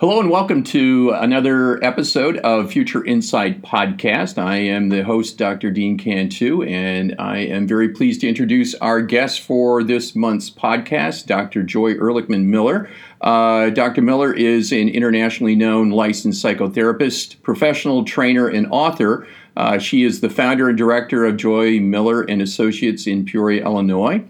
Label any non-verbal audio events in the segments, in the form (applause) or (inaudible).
Hello and welcome to another episode of Future Insight Podcast. I am the host, Dr. Dean Cantu, and I am very pleased to introduce our guest for this month's podcast, Dr. Joy Ehrlichman Miller. Uh, Dr. Miller is an internationally known licensed psychotherapist, professional trainer, and author. Uh, she is the founder and director of Joy Miller and Associates in Peoria, Illinois.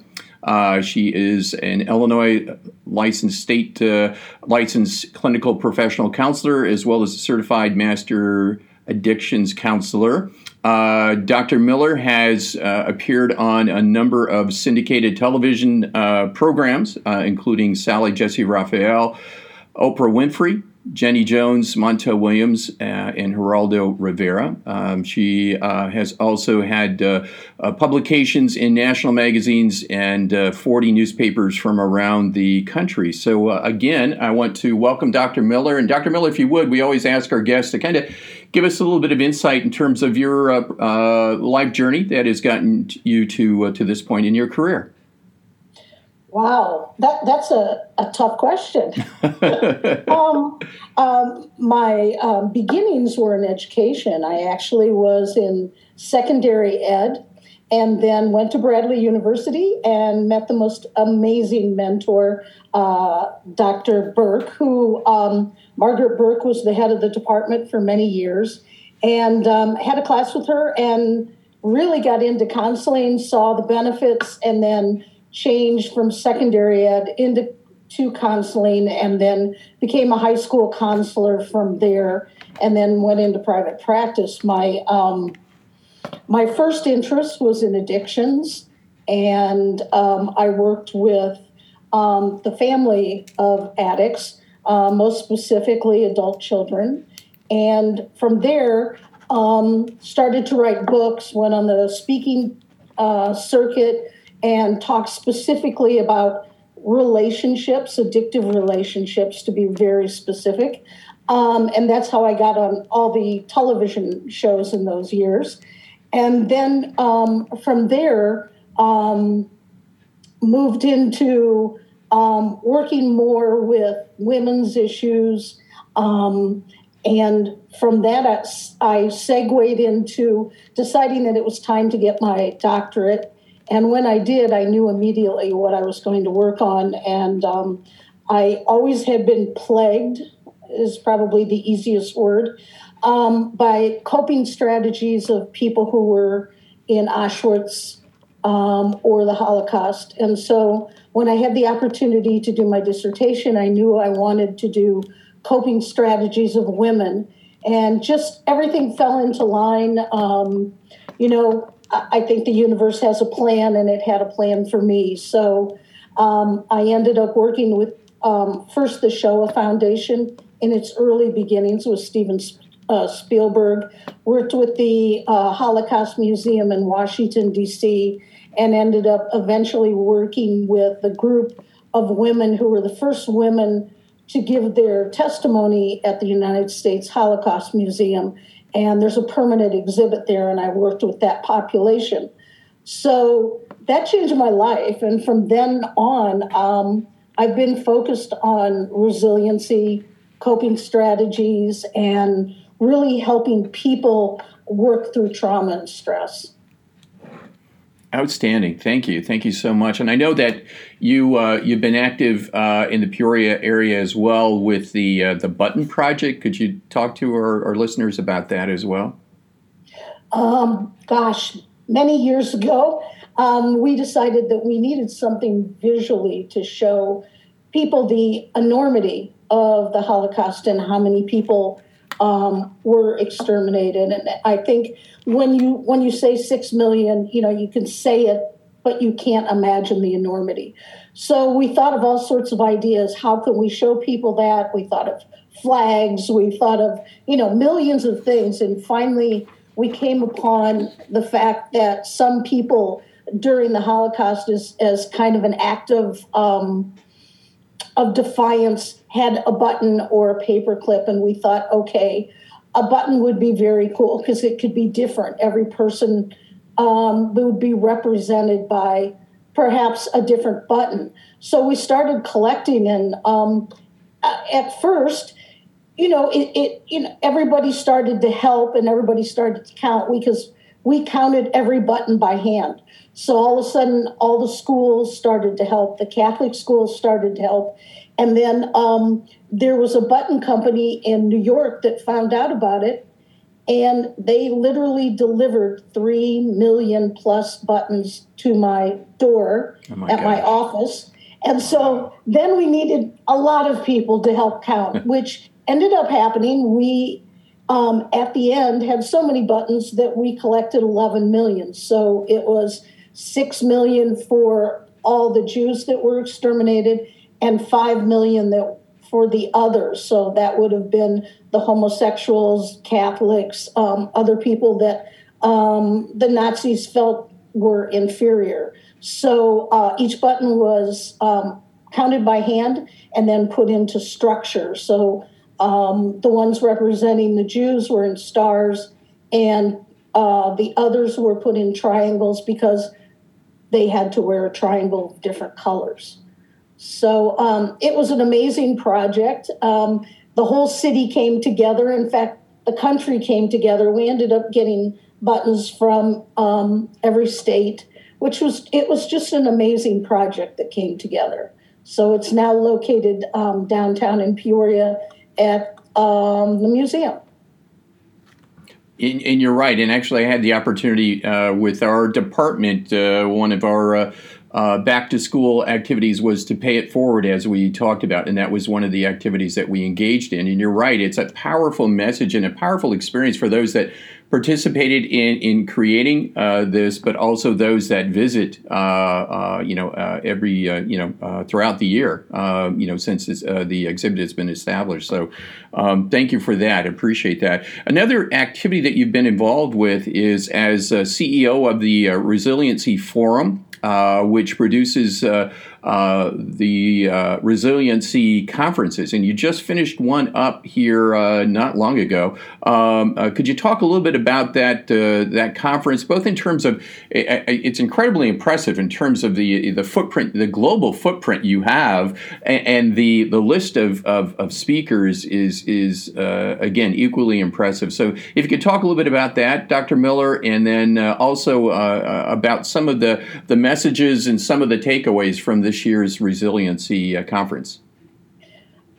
Uh, she is an Illinois licensed state uh, licensed clinical professional counselor as well as a certified master addictions counselor. Uh, Dr. Miller has uh, appeared on a number of syndicated television uh, programs, uh, including Sally Jessy Raphael, Oprah Winfrey, Jenny Jones, Montel Williams, uh, and Geraldo Rivera. Um, she uh, has also had uh, uh publications in national magazines and uh, 40 newspapers from around the country. So, uh, again, I want to welcome Dr. Miller. And, Dr. Miller, if you would, we always ask our guests to kind of give us a little bit of insight in terms of your life journey that has gotten you to, to this point in your career. Wow, that that's a, a tough question. (laughs) um, um, my um, beginnings were in education. I actually was in secondary ed and then went to Bradley University and met the most amazing mentor, uh, Dr. Burke, who um, Margaret Burke was the head of the department for many years, and um, had a class with her and really got into counseling, saw the benefits, and then changed from secondary ed into to counseling and then became a high school counselor from there and then went into private practice. My um, my first interest was in addictions and um, i worked with um, the family of addicts uh, most specifically adult children. And from there um, started to write books went on the speaking uh, circuit and talk specifically about relationships, addictive relationships, to be very specific. Um, and that's how I got on all the television shows in those years. And then um, from there, um, moved into um, working more with women's issues. Um, and from that, I, I segued into deciding that it was time to get my doctorate and when I did, I knew immediately what I was going to work on. And um, I always had been plagued, is probably the easiest word, um, by coping strategies of people who were in Auschwitz um, or the Holocaust. And so when I had the opportunity to do my dissertation, I knew I wanted to do coping strategies of women. And just everything fell into line. Um, you know, I think the universe has a plan, and it had a plan for me. So um, I ended up working with um, first the Shoah Foundation in its early beginnings with Steven uh, Spielberg, worked with the uh, Holocaust Museum in Washington, D.C., and ended up eventually working with the group of women who were the first women to give their testimony at the United States Holocaust Museum and there's a permanent exhibit there, and I worked with that population. So that changed my life, and from then on, um, I've been focused on resiliency, coping strategies, and really helping people work through trauma and stress. Outstanding. Thank you. Thank you so much. And I know that you uh, you've been active uh, in the Peoria area as well with the uh, the Button Project. Could you talk to our, our listeners about that as well? Um, gosh, many years ago, um, we decided that we needed something visually to show people the enormity of the Holocaust and how many people um, were exterminated. And I think when you when you say six million, you know, you can say it, but you can't imagine the enormity. So we thought of all sorts of ideas. How can we show people that? We thought of flags. We thought of you know millions of things, and finally we came upon the fact that some people during the Holocaust as as kind of an act of um, of defiance had a button or a paper clip, and we thought, okay, a button would be very cool because it could be different. Every person um, would be represented by perhaps a different button. So we started collecting, and um, at first, you know, it, it, you know, everybody started to help and everybody started to count because we counted every button by hand. So all of a sudden, all the schools started to help. The Catholic schools started to help. And then um, there was a button company in New York that found out about it. And they literally delivered 3 million plus buttons to my door oh my at gosh. my office. And so then we needed a lot of people to help count, (laughs) which ended up happening. We, um, at the end, had so many buttons that we collected 11 million. So it was 6 million for all the Jews that were exterminated and 5 million that for the others. So that would have been the homosexuals, Catholics, um, other people that um, the Nazis felt were inferior. So uh, each button was um, counted by hand and then put into structure. So um, the ones representing the Jews were in stars, and uh, the others were put in triangles because they had to wear a triangle of different colors. So um, it was an amazing project. Um, the whole city came together. In fact, the country came together. We ended up getting buttons from um, every state, which was it was just an amazing project that came together. So it's now located um, downtown in Peoria at um, the museum. And, and, you're right. And actually, I had the opportunity uh, with our department, uh, one of our uh, back to school activities was to pay it forward, as we talked about. And that was one of the activities that we engaged in. And you're right, it's a powerful message and a powerful experience for those that participated in in creating uh, this, but also those that visit, uh, uh, you know, uh, every uh, you know throughout the year, you know, since the exhibit has been established. So, um, thank you for that. Appreciate that. Another activity that you've been involved with is as CEO of the Resiliency Forum. Uh, which produces uh, uh, the uh, resiliency conferences, and you just finished one up here uh, not long ago. Um, uh, could you talk a little bit about that uh, that conference, both in terms of it's incredibly impressive in terms of the the footprint, the global footprint you have, and, and the the list of, of, of speakers is is again equally impressive. So, if you could talk a little bit about that, Dr. Miller, and then also about some of the the messages and some of the takeaways from this year's resiliency uh, conference?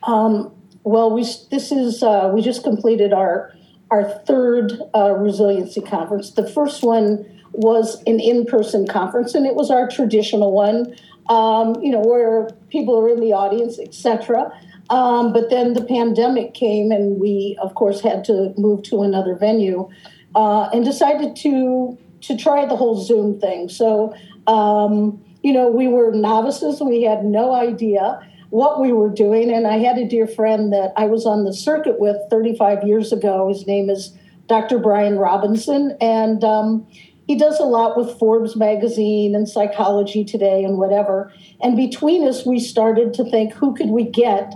Um, well, we this is uh, we just completed our our third uh, resiliency conference. The first one was an in-person conference, and it was our traditional one. Um, you know, where people are in the audience, etc. Um, but then the pandemic came, and we, of course, had to move to another venue, uh, and decided to to try the whole Zoom thing. So um, you know, we were novices. We had no idea what we were doing. And I had a dear friend that I was on the circuit with 35 years ago. His name is Dr. Bryan Robinson. And um, he does a lot with Forbes magazine and Psychology Today and whatever. And between us, we started to think who could we get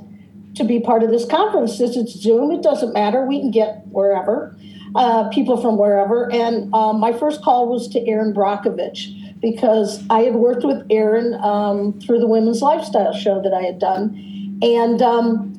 to be part of this conference? Since it's Zoom, it doesn't matter. We can get wherever, uh, people from wherever. And um, my first call was to Erin Brockovich because I had worked with Erin um, through the women's lifestyle show that I had done. And um,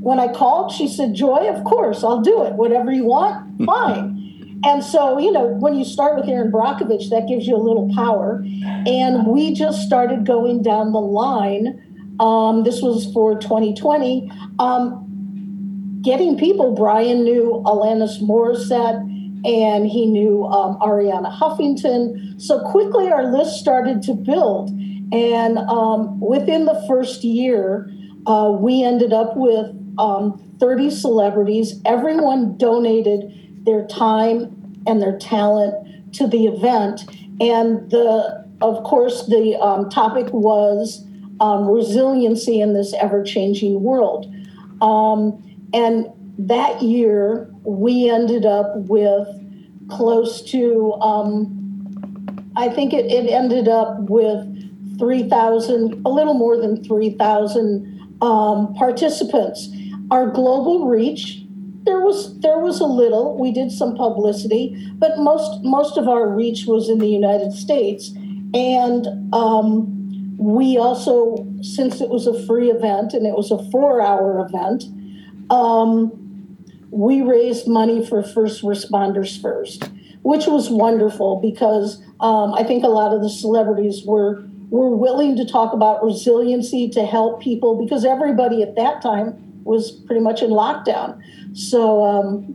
when I called, she said, Joy, of course, I'll do it. Whatever you want, (laughs) fine. and so, you know, when you start with Erin Brockovich, that gives you a little power. And we just started going down the line. Um, this was for 2020. Um, getting people, Brian knew Alanis Morissette and he knew um, Arianna Huffington. So quickly our list started to build. And um, within the first year, uh, we ended up with um, 30 celebrities. Everyone donated their time and their talent to the event. And the, of course, the um, topic was um, resiliency in this ever changing world. Um, and that year, we ended up with close to, um, I think it, it ended up with 3,000, a little more than 3,000 um, participants. Our global reach, there was there was a little. We did some publicity, but most most of our reach was in the United States, and um, we also, since it was a free event and it was a four-hour event, um, we raised money for first responders first, which was wonderful because um, I think a lot of the celebrities were were willing to talk about resiliency to help people because everybody at that time was pretty much in lockdown. So um,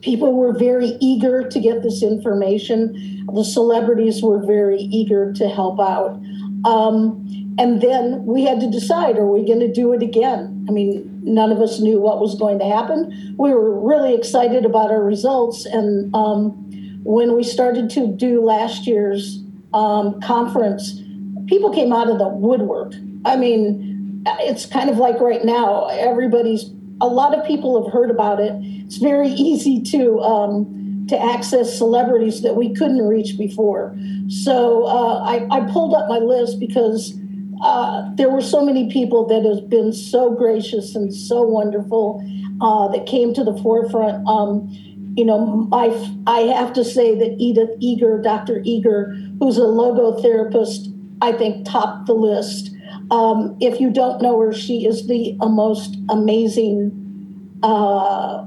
people were very eager to get this information. The celebrities were very eager to help out. Um, and then we had to decide are we going to do it again? I mean, none of us knew what was going to happen. We were really excited about our results. And um, when we started to do last year's um, conference, people came out of the woodwork. I mean, it's kind of like right now, everybody's, a lot of people have heard about it. It's very (laughs) easy to, um, to access celebrities that we couldn't reach before. So uh, I, I pulled up my list because uh, there were so many people that have been so gracious and so wonderful uh, that came to the forefront. Um, you know, I, I have to say that Edith Eger, Dr. Eger, who's a logotherapist, I think topped the list. Um, if you don't know her, she is the uh, most amazing. Uh,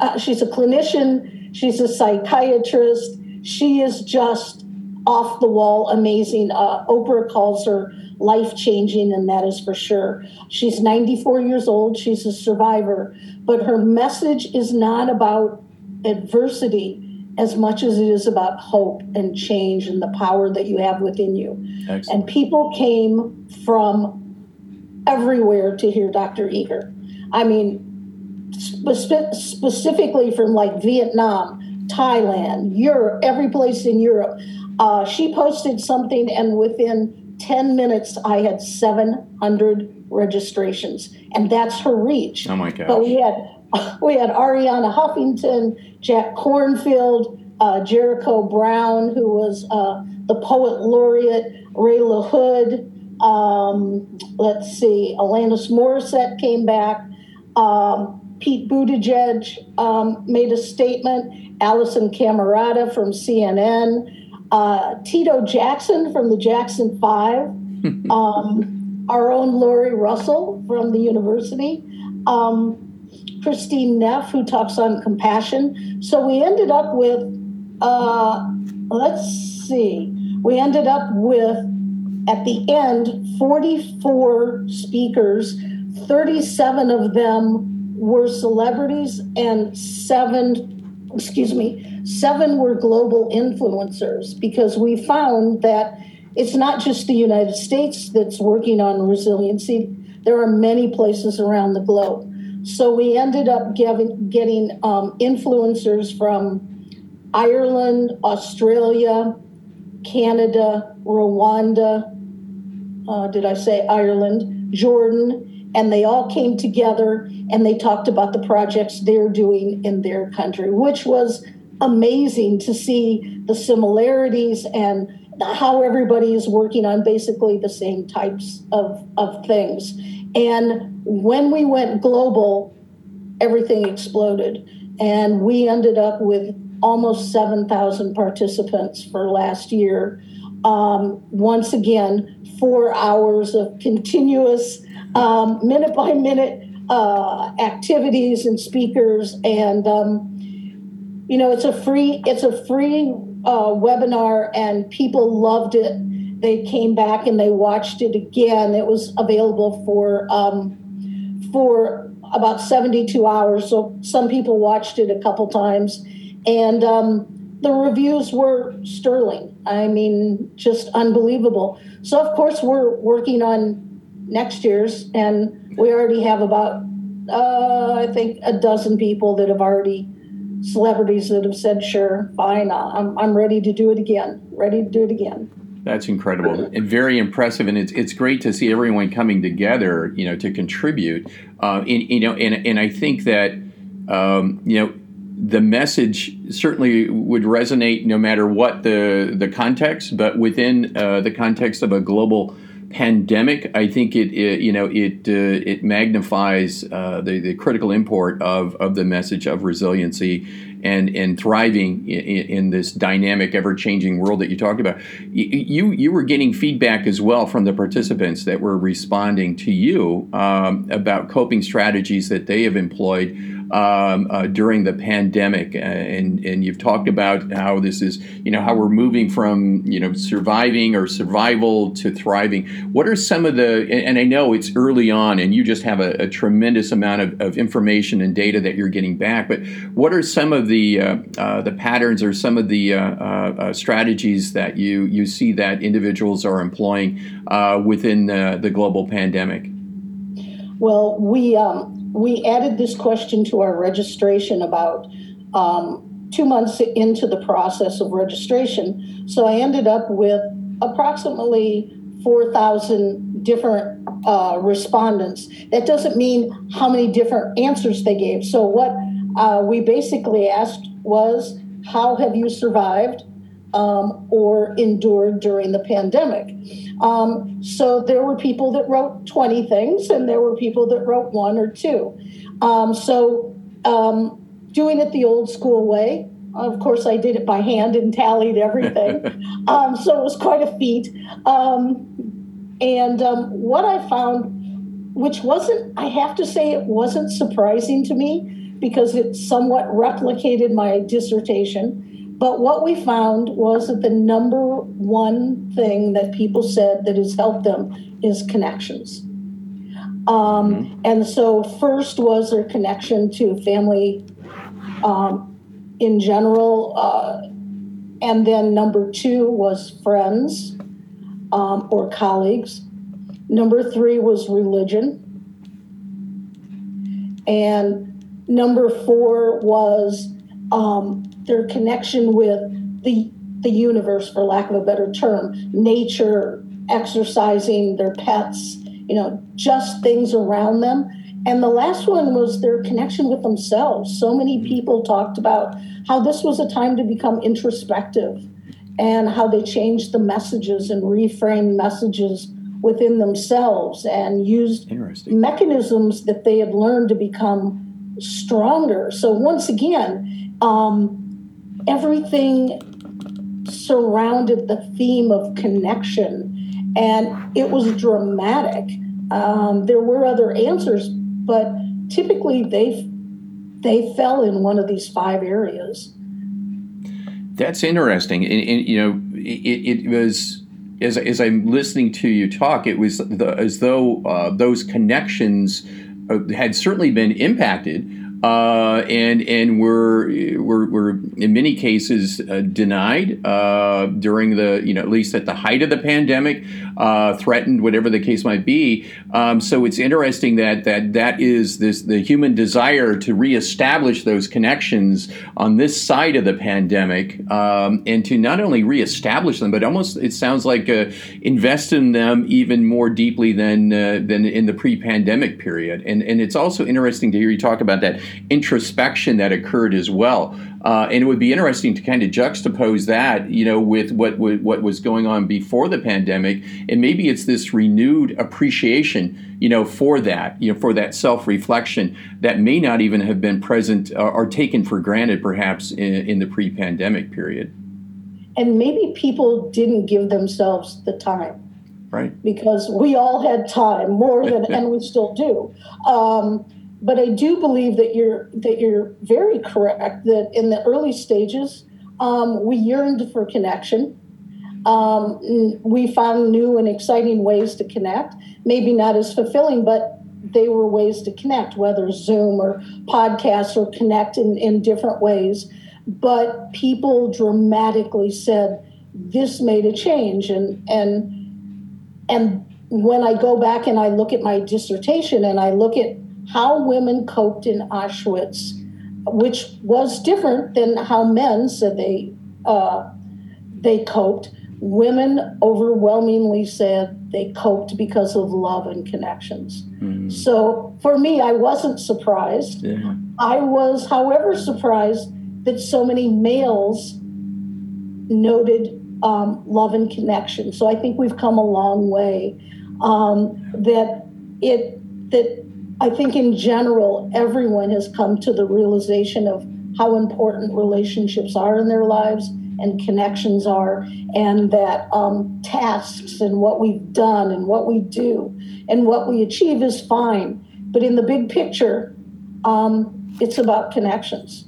uh, she's a clinician. She's a psychiatrist. She is just off the wall amazing. Uh, Oprah calls her life changing, and that is for sure. She's 94 years old, she's a survivor, but her message is not about adversity as much as it is about hope and change and the power that you have within you. Excellent. And people came from everywhere to hear Dr. Eger. I mean, spe- specifically from like Vietnam, Thailand, Europe, every place in Europe. Uh, she posted something, and within 10 minutes, I had 700 registrations, and that's her reach. Oh my gosh. But we had (laughs) we had Arianna Huffington, Jack Kornfield, uh, Jericho Brown, who was uh, the poet laureate, Ray LaHood. Um, let's see, Alanis Morissette came back. Um, Pete Buttigieg um, made a statement. Alisyn Camerota from CNN uh, Tito Jackson from the Jackson Five, (laughs) um, our own Lori Russell from the university, um, Christine Neff, who talks on compassion. So we ended up with, uh, let's see, we ended up with, at the end, 44 speakers, 37 of them were celebrities, and seven, excuse me, Seven were global influencers because we found that it's not just the United States that's working on resiliency, there are many places around the globe. So we ended up getting, getting um, influencers from Ireland, Australia, Canada, Rwanda, uh, did I say Ireland, Jordan, and they all came together and they talked about the projects they're doing in their country, which was amazing to see the similarities and how everybody is working on basically the same types of, of things. And when we went global, everything exploded. And we ended up with almost 7,000 participants for last year. Um, once again, four hours of continuous, um, minute by minute uh, activities and speakers. And um, you know it's a free it's a free uh, webinar and people loved it. They came back and they watched it again. It was available for um, for about 72 hours. So some people watched it a couple times and um, the reviews were sterling. I mean just unbelievable. So of course we're working on next year's and we already have about uh, i think a dozen people that have already celebrities that have said, sure, fine, I'm, I'm ready to do it again, ready to do it again. That's incredible and very impressive, and it's it's great to see everyone coming together, you know, to contribute. Uh, and, you know, and and I think that um, you know the message certainly would resonate no matter what the the context, but within uh, the context of a global pandemic, I think it, it you know it uh, it magnifies uh, the the critical import of of the message of resiliency and and thriving in, in this dynamic, ever changing world that you talked about. You you were getting feedback as well from the participants that were responding to you um, about coping strategies that they have employed. Um, uh, during the pandemic, uh, and and you've talked about how this is, you know, how we're moving from you know surviving or survival to thriving. What are some of the? And I know it's early on, and you just have a, a tremendous amount of, of, information and data that you're getting back. But what are some of the uh, uh the patterns or some of the uh, uh, strategies that you you see that individuals are employing within the, the global pandemic? Well, we um, we added this question to our registration about um, two months into the process of registration. So I ended up with approximately 4,000 different uh, respondents. That doesn't mean how many different answers they gave. So, what uh, we basically asked was, How have you survived? Um, or endured during the pandemic. Um, so there were people that wrote 20 things, and there were people that wrote one or two. Um, so um, doing it the old school way, of course, I did it by hand and tallied everything. (laughs) Um, so it was quite a feat. Um, and what I found, which wasn't, I have to say, it wasn't surprising to me because it somewhat replicated my dissertation but what we found was that the number one thing that people said that has helped them is connections. Um, mm-hmm. And so, first was their connection to family um, in general. Uh, and then number two was friends um, or colleagues. Number three was religion. And number four was um, their connection with the the universe, for lack of a better term, nature, exercising, their pets, you know, just things around them. And the last one was their connection with themselves. So many mm-hmm. people talked about how this was a time to become introspective and how they changed the messages and reframed messages within themselves and used mechanisms that they had learned to become stronger. So, once again, um, everything surrounded the theme of connection, and it was dramatic. Um, there were other answers, but typically they they fell in one of these five areas. That's interesting, and, and you know, it, it, was as as I'm listening to you talk, it was the, as though uh, those connections uh, had certainly been impacted uh, and and were, were were in many cases uh, denied uh, during the you know at least at the height of the pandemic, uh, threatened whatever the case might be. Um, so it's interesting that that that is this the human desire to reestablish those connections on this side of the pandemic, um, and to not only reestablish them, but almost it sounds like uh, invest in them even more deeply than uh, than in the pre-pandemic period. And and it's also interesting to hear you talk about that introspection that occurred as well. Uh, and it would be interesting to kind of juxtapose that, you know, with what what was going on before the pandemic, and maybe it's this renewed appreciation, you know, for that, you know, for that self-reflection that may not even have been present or, or taken for granted, perhaps in, in the pre-pandemic period. And maybe people didn't give themselves the time right because we all had time more than (laughs) and we still do um, but I do believe that you're that you're very correct that in the early stages um, we yearned for connection. Um, we found new and exciting ways to connect. Maybe not as fulfilling, but they were ways to connect, whether Zoom or podcasts or connect in, in different ways. But people dramatically said this made a change, and and and when I go back and I look at my dissertation and I look at how women coped in Auschwitz, which was different than how men said they uh, they coped. Women overwhelmingly said they coped because of love and connections. Mm-hmm. So for me, I wasn't surprised. Yeah. I was, however, surprised that so many males noted um, love and connection. So I think we've come a long way. Um, that it that I think in general, everyone has come to the realization of how important relationships are in their lives and connections are, and that um, tasks and what we've done and what we do and what we achieve is fine. But in the big picture, um, it's about connections.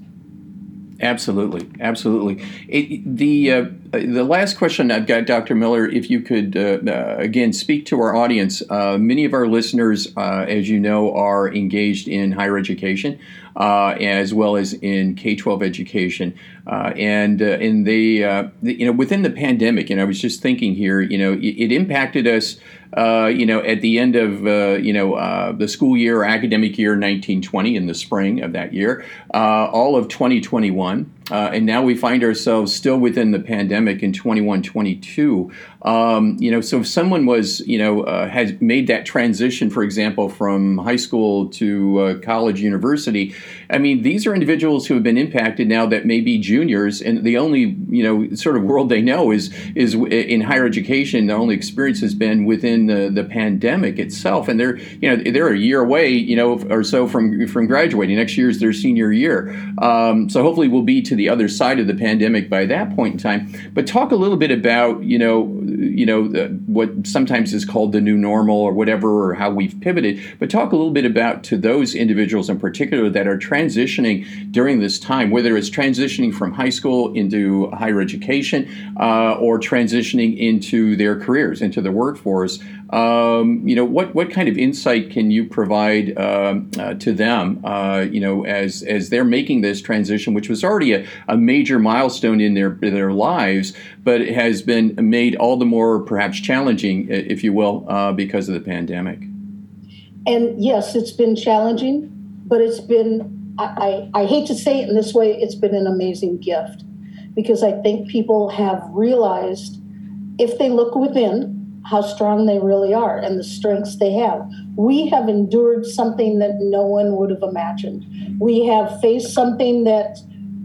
Absolutely, absolutely. It, the uh, the last question I've got, Dr. Miller, if you could uh, uh, again speak to our audience. Uh, many of our listeners, uh, as you know, are engaged in higher education uh, as well as in K twelve education, and in the, the, you know within the pandemic. And I was just thinking here, you know, it, it impacted us. Uh, you know, at the end of uh, you know uh, the school year, academic year 1920, in the spring of that year, all of 2021, and now we find ourselves still within the pandemic in 21, 22. Um, you know, so if someone was, you know, uh, has made that transition, for example, from high school to uh, college, university, I mean, these are individuals who have been impacted now that may be juniors, and the only, you know, sort of world they know is is in higher education. The only experience has been within the, the pandemic itself, and they're, you know, they're a year away, you know, or so from from graduating. Next year is their senior year, um, so hopefully we'll be to the other side of the pandemic by that point in time. But talk a little bit about, you know you know, the, what sometimes is called the new normal or whatever, or how we've pivoted. But talk a little bit about to those individuals in particular that are transitioning during this time, whether it's transitioning from high school into higher education uh, or transitioning into their careers, into the workforce. Um, you know, what what kind of insight can you provide um, uh, to them? Uh, you know, as as they're making this transition, which was already a, a major milestone in their their lives, but it has been made all the more perhaps challenging, if you will, uh, because of the pandemic. And yes, it's been challenging, but it's been I, I, I hate to say it in this way, it's been an amazing gift because I think people have realized if they look within how strong they really are and the strengths they have. We have endured something that no one would have imagined. We have faced something that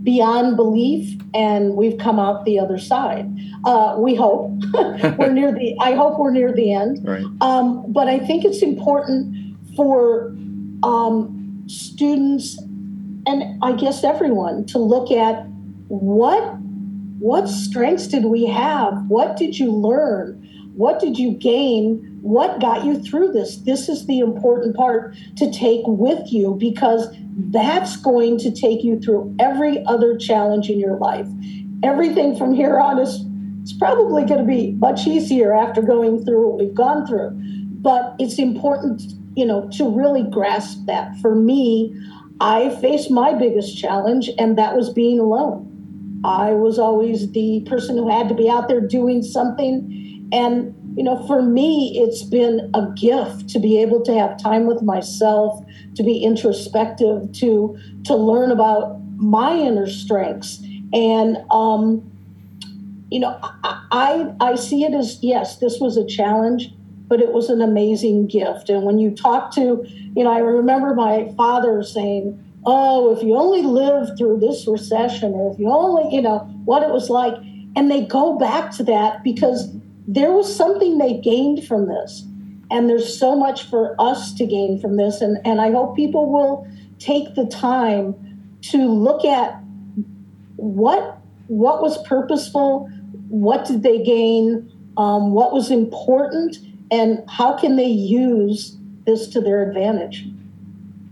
beyond belief and we've come out the other side. Uh, we hope. (laughs) We're near the i hope we're near the end. Right. um, but i think it's important for um, students and i guess everyone to look at what what strengths did we have? What did you learn what did you gain? What got you through this? This is the important part to take with you because that's going to take you through every other challenge in your life. Everything from here on is it's probably going to be much easier after going through what we've gone through. But it's important, you know, to really grasp that. For me, I faced my biggest challenge, and that was being alone. I was always the person who had to be out there doing something and, you know, for me, it's been a gift to be able to have time with myself, to be introspective, to to learn about my inner strengths. And um, you know, I I see it as yes, this was a challenge, but it was an amazing gift. And when you talk to, you know, I remember my father saying, "Oh, if you only lived through this recession, or if you only, you know, what it was like." And they go back to that because there was something they gained from this. And there's so much for us to gain from this. And, and I hope people will take the time to look at what what was purposeful, what did they gain, um, what was important, and how can they use this to their advantage.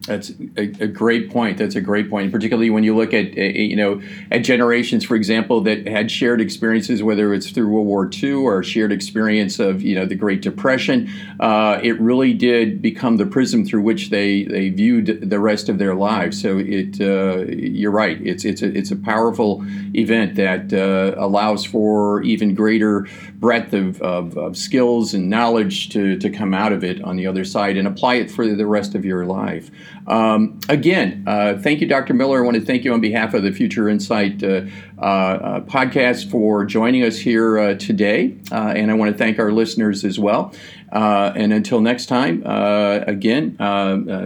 That's a, a, great point. That's a great point, particularly when you look at you know at generations, for example, that had shared experiences, whether it's through World War II or shared experience of you know the Great Depression. Uh, it really did become the prism through which they they viewed the rest of their lives. So it uh, you're right. It's it's a it's a powerful event that uh, allows for even greater breadth of, of, of skills and knowledge to to come out of it on the other side and apply it for the rest of your life. Um, again, uh, thank you, Dr. Miller. I want to thank you on behalf of the Future Insight uh, uh, uh podcast for joining us here uh, today. Uh, and I want to thank our listeners as well. and until next time, again,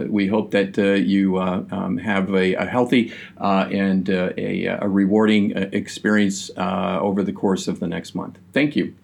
we hope that you um, have a, a healthy and a, a, rewarding experience over the course of the next month. Thank you.